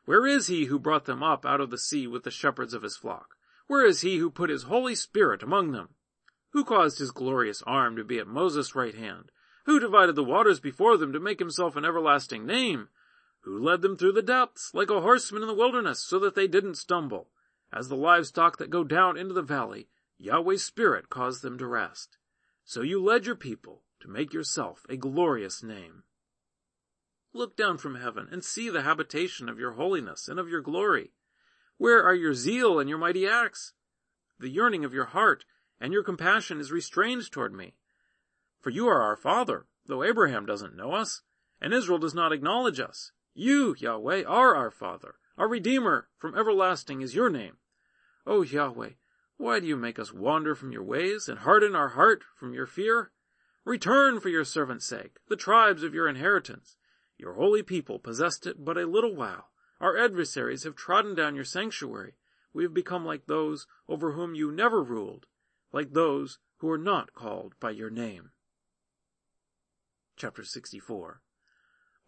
S1: Where is he who brought them up out of the sea with the shepherds of his flock? Where is he who put his Holy Spirit among them? Who caused his glorious arm to be at Moses' right hand? Who divided the waters before them to make himself an everlasting name? Who led them through the depths like a horseman in the wilderness so that they didn't stumble? As the livestock that go down into the valley, Yahweh's Spirit caused them to rest. So you led your people to make yourself a glorious name. Look down from heaven and see the habitation of your holiness and of your glory. Where are your zeal and your mighty acts? The yearning of your heart and your compassion is restrained toward me. For you are our father, though Abraham doesn't know us, and Israel does not acknowledge us. You, Yahweh, are our father. Our Redeemer from everlasting is your name. O Yahweh, why do you make us wander from your ways and harden our heart from your fear? Return for your servant's sake, the tribes of your inheritance. Your holy people possessed it but a little while. Our adversaries have trodden down your sanctuary. We have become like those over whom you never ruled, like those who are not called by your name. Chapter 64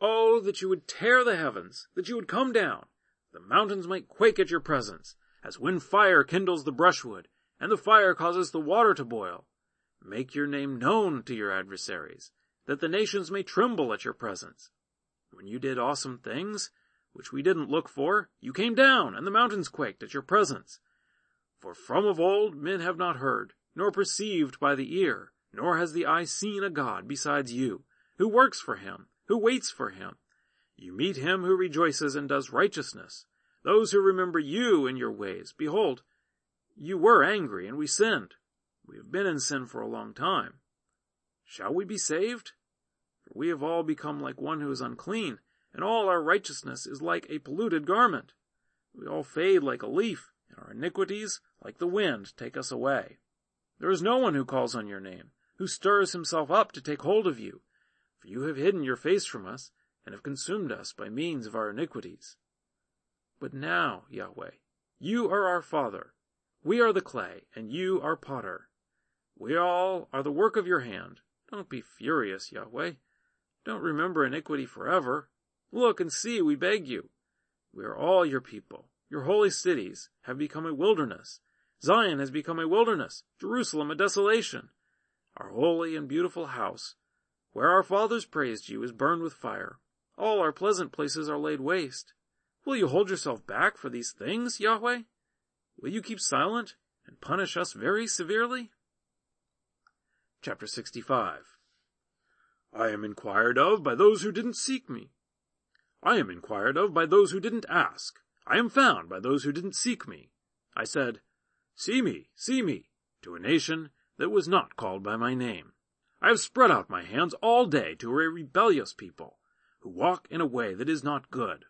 S1: Oh, that you would tear the heavens, that you would come down. The mountains might quake at your presence, as when fire kindles the brushwood, and the fire causes the water to boil. Make your name known to your adversaries, that the nations may tremble at your presence. When you did awesome things, which we didn't look for, you came down, and the mountains quaked at your presence. For from of old men have not heard, nor perceived by the ear, nor has the eye seen a God besides you, who works for him, who waits for him. You meet him who rejoices and does righteousness, those who remember you in your ways. Behold, you were angry, and we sinned. We have been in sin for a long time. Shall we be saved? We have all become like one who is unclean, and all our righteousness is like a polluted garment. We all fade like a leaf, and our iniquities, like the wind, take us away. There is no one who calls on your name, who stirs himself up to take hold of you, for you have hidden your face from us, and have consumed us by means of our iniquities. But now, Yahweh, you are our Father. We are the clay, and you are potter. We all are the work of your hand. Don't be furious, Yahweh. Don't remember iniquity forever. Look and see, we beg you. We are all your people. Your holy cities have become a wilderness. Zion has become a wilderness, Jerusalem a desolation. Our holy and beautiful house, where our fathers praised you, is burned with fire. All our pleasant places are laid waste. Will you hold yourself back for these things, Yahweh? Will you keep silent and punish us very severely? Chapter 65 I am inquired of by those who didn't seek me. I am inquired of by those who didn't ask. I am found by those who didn't seek me. I said, See me, see me, to a nation that was not called by my name. I have spread out my hands all day to a rebellious people, who walk in a way that is not good.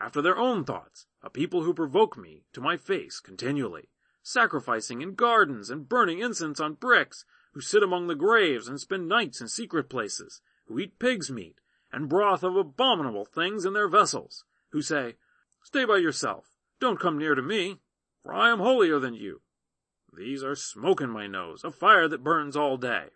S1: After their own thoughts, a people who provoke me to my face continually, sacrificing in gardens and burning incense on bricks, who sit among the graves and spend nights in secret places, who eat pig's meat and broth of abominable things in their vessels, who say, Stay by yourself, don't come near to me, for I am holier than you. These are smoke in my nose, a fire that burns all day.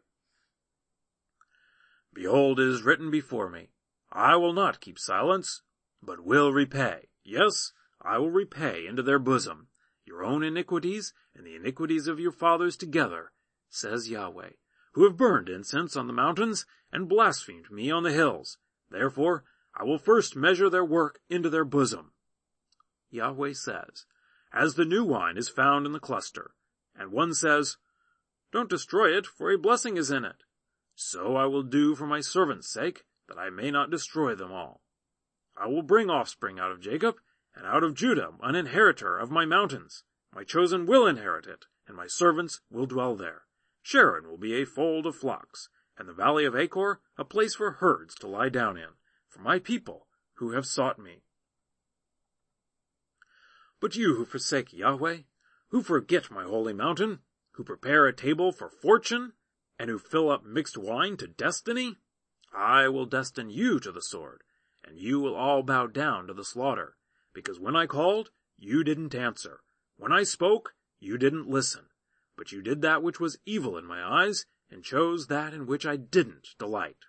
S1: Behold, it is written before me, I will not keep silence, but will repay. Yes, I will repay into their bosom your own iniquities and the iniquities of your fathers together, says Yahweh, who have burned incense on the mountains and blasphemed me on the hills. Therefore, I will first measure their work into their bosom. Yahweh says, as the new wine is found in the cluster, and one says, Don't destroy it, for a blessing is in it. So I will do for my servant's sake, that I may not destroy them all. I will bring offspring out of Jacob, and out of Judah an inheritor of my mountains. My chosen will inherit it, and my servants will dwell there. Sharon will be a fold of flocks, and the valley of Achor a place for herds to lie down in, for my people who have sought me. But you who forsake Yahweh, who forget my holy mountain, who prepare a table for fortune, and who fill up mixed wine to destiny? I will destine you to the sword, and you will all bow down to the slaughter, because when I called, you didn't answer. When I spoke, you didn't listen, but you did that which was evil in my eyes, and chose that in which I didn't delight.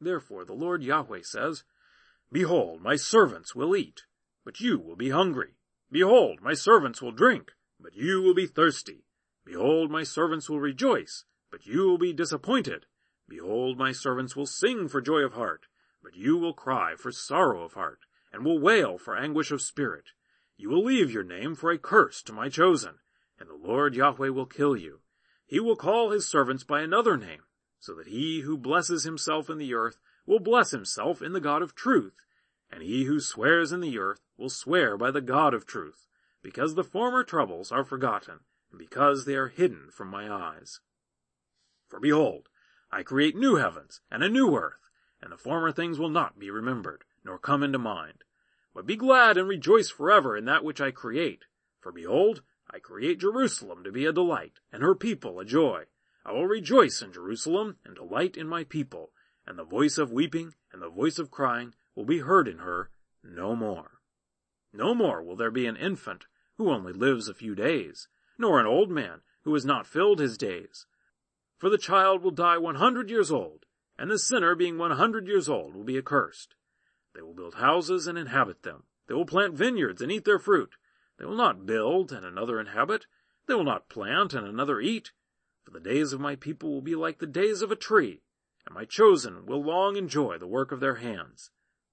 S1: Therefore the Lord Yahweh says, Behold, my servants will eat, but you will be hungry. Behold, my servants will drink, but you will be thirsty. Behold, my servants will rejoice, but you will be disappointed. Behold, my servants will sing for joy of heart, but you will cry for sorrow of heart, and will wail for anguish of spirit. You will leave your name for a curse to my chosen, and the Lord Yahweh will kill you. He will call his servants by another name, so that he who blesses himself in the earth will bless himself in the God of truth, and he who swears in the earth will swear by the God of truth, because the former troubles are forgotten, and because they are hidden from my eyes. For behold, I create new heavens and a new earth, and the former things will not be remembered, nor come into mind. But be glad and rejoice forever in that which I create. For behold, I create Jerusalem to be a delight, and her people a joy. I will rejoice in Jerusalem, and delight in my people, and the voice of weeping and the voice of crying will be heard in her no more. No more will there be an infant who only lives a few days, nor an old man who has not filled his days. For the child will die one hundred years old, and the sinner being one hundred years old will be accursed. They will build houses and inhabit them. They will plant vineyards and eat their fruit. They will not build and another inhabit. They will not plant and another eat. For the days of my people will be like the days of a tree, and my chosen will long enjoy the work of their hands.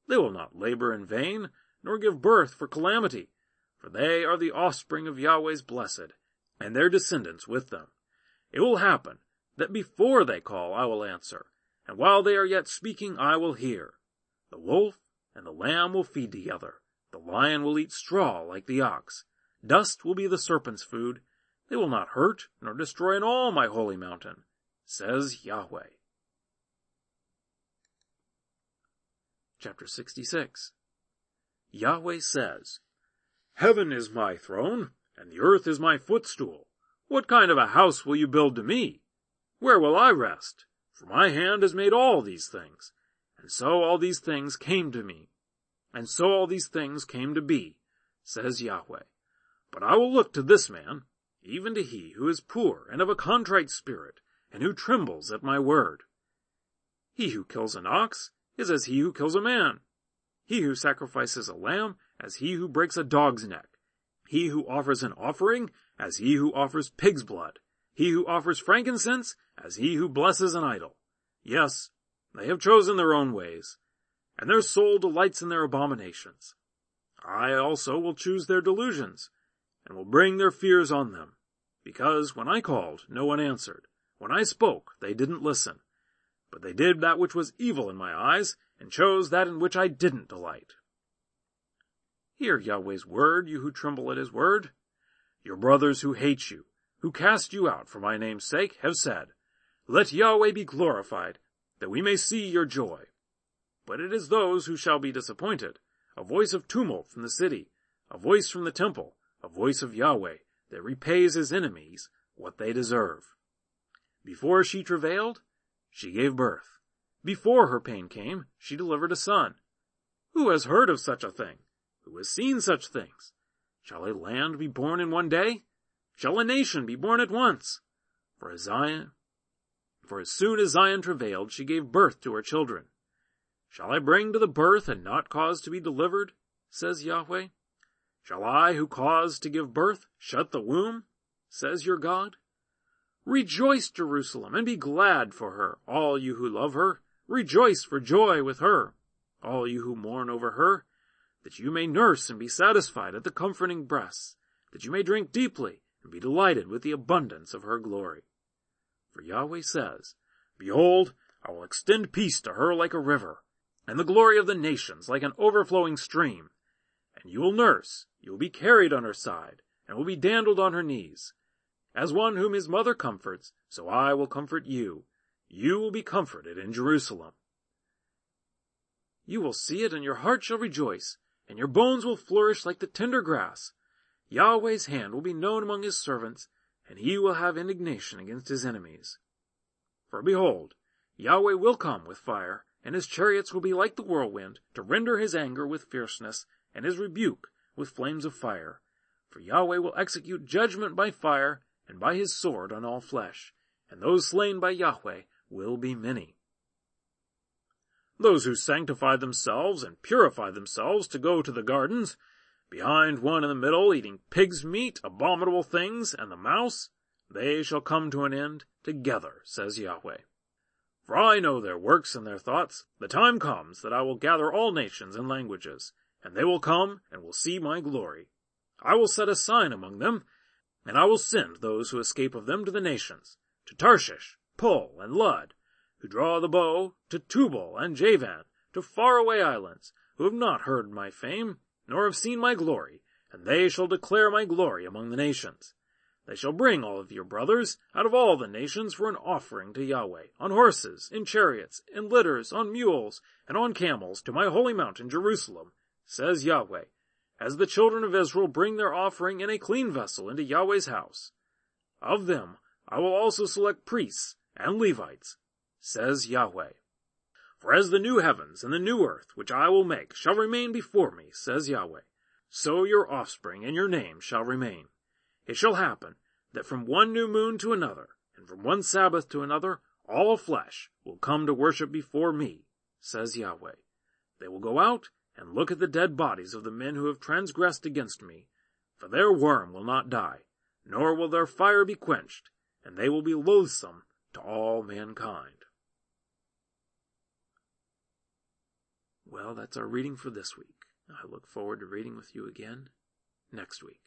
S1: They will not labor in vain, nor give birth for calamity, for they are the offspring of Yahweh's blessed, and their descendants with them. It will happen that before they call I will answer, and while they are yet speaking I will hear. The wolf and the lamb will feed together, the lion will eat straw like the ox, dust will be the serpent's food, they will not hurt nor destroy in all my holy mountain, says Yahweh. Chapter 66 Yahweh says, Heaven is my throne, and the earth is my footstool. What kind of a house will you build to me? Where will I rest? For my hand has made all these things. And so all these things came to me. And so all these things came to be, says Yahweh. But I will look to this man, even to he who is poor and of a contrite spirit, and who trembles at my word. He who kills an ox is as he who kills a man. He who sacrifices a lamb as he who breaks a dog's neck. He who offers an offering as he who offers pig's blood. He who offers frankincense as he who blesses an idol. Yes, they have chosen their own ways, and their soul delights in their abominations. I also will choose their delusions, and will bring their fears on them, because when I called, no one answered. When I spoke, they didn't listen. But they did that which was evil in my eyes, and chose that in which I didn't delight. Hear Yahweh's word, you who tremble at his word. Your brothers who hate you, who cast you out for my name's sake, have said, Let Yahweh be glorified, that we may see your joy. But it is those who shall be disappointed, a voice of tumult from the city, a voice from the temple, a voice of Yahweh, that repays his enemies what they deserve. Before she travailed, she gave birth. Before her pain came, she delivered a son. Who has heard of such a thing? Who has seen such things? Shall a land be born in one day? Shall a nation be born at once? For as Zion, for as soon as Zion travailed, she gave birth to her children. Shall I bring to the birth and not cause to be delivered? says Yahweh. Shall I, who caused to give birth, shut the womb? says your God. Rejoice, Jerusalem, and be glad for her, all you who love her. Rejoice for joy with her, all you who mourn over her, that you may nurse and be satisfied at the comforting breasts, that you may drink deeply and be delighted with the abundance of her glory. For Yahweh says, Behold, I will extend peace to her like a river, and the glory of the nations like an overflowing stream. And you will nurse, you will be carried on her side, and will be dandled on her knees. As one whom his mother comforts, so I will comfort you. You will be comforted in Jerusalem. You will see it, and your heart shall rejoice, and your bones will flourish like the tender grass. Yahweh's hand will be known among his servants, and he will have indignation against his enemies. For behold, Yahweh will come with fire, and his chariots will be like the whirlwind, to render his anger with fierceness, and his rebuke with flames of fire. For Yahweh will execute judgment by fire, and by his sword on all flesh, and those slain by Yahweh will be many. Those who sanctify themselves and purify themselves to go to the gardens, behind one in the middle eating pig's meat, abominable things, and the mouse, they shall come to an end together, says Yahweh. For I know their works and their thoughts. The time comes that I will gather all nations and languages, and they will come and will see my glory. I will set a sign among them, and I will send those who escape of them to the nations, to Tarshish, Pul, and Lud, who draw the bow, to Tubal and Javan, to faraway islands, who have not heard my fame, nor have seen my glory, and they shall declare my glory among the nations. They shall bring all of your brothers out of all the nations for an offering to Yahweh, on horses, in chariots, in litters, on mules, and on camels, to my holy mountain Jerusalem, says Yahweh, as the children of Israel bring their offering in a clean vessel into Yahweh's house. Of them I will also select priests and Levites, says Yahweh. For as the new heavens and the new earth which I will make shall remain before me, says Yahweh, so your offspring and your name shall remain. It shall happen that from one new moon to another, and from one Sabbath to another, all flesh will come to worship before me, says Yahweh. They will go out and look at the dead bodies of the men who have transgressed against me, for their worm will not die, nor will their fire be quenched, and they will be loathsome to all mankind. Well, that's our reading for this week. I look forward to reading with you again next week.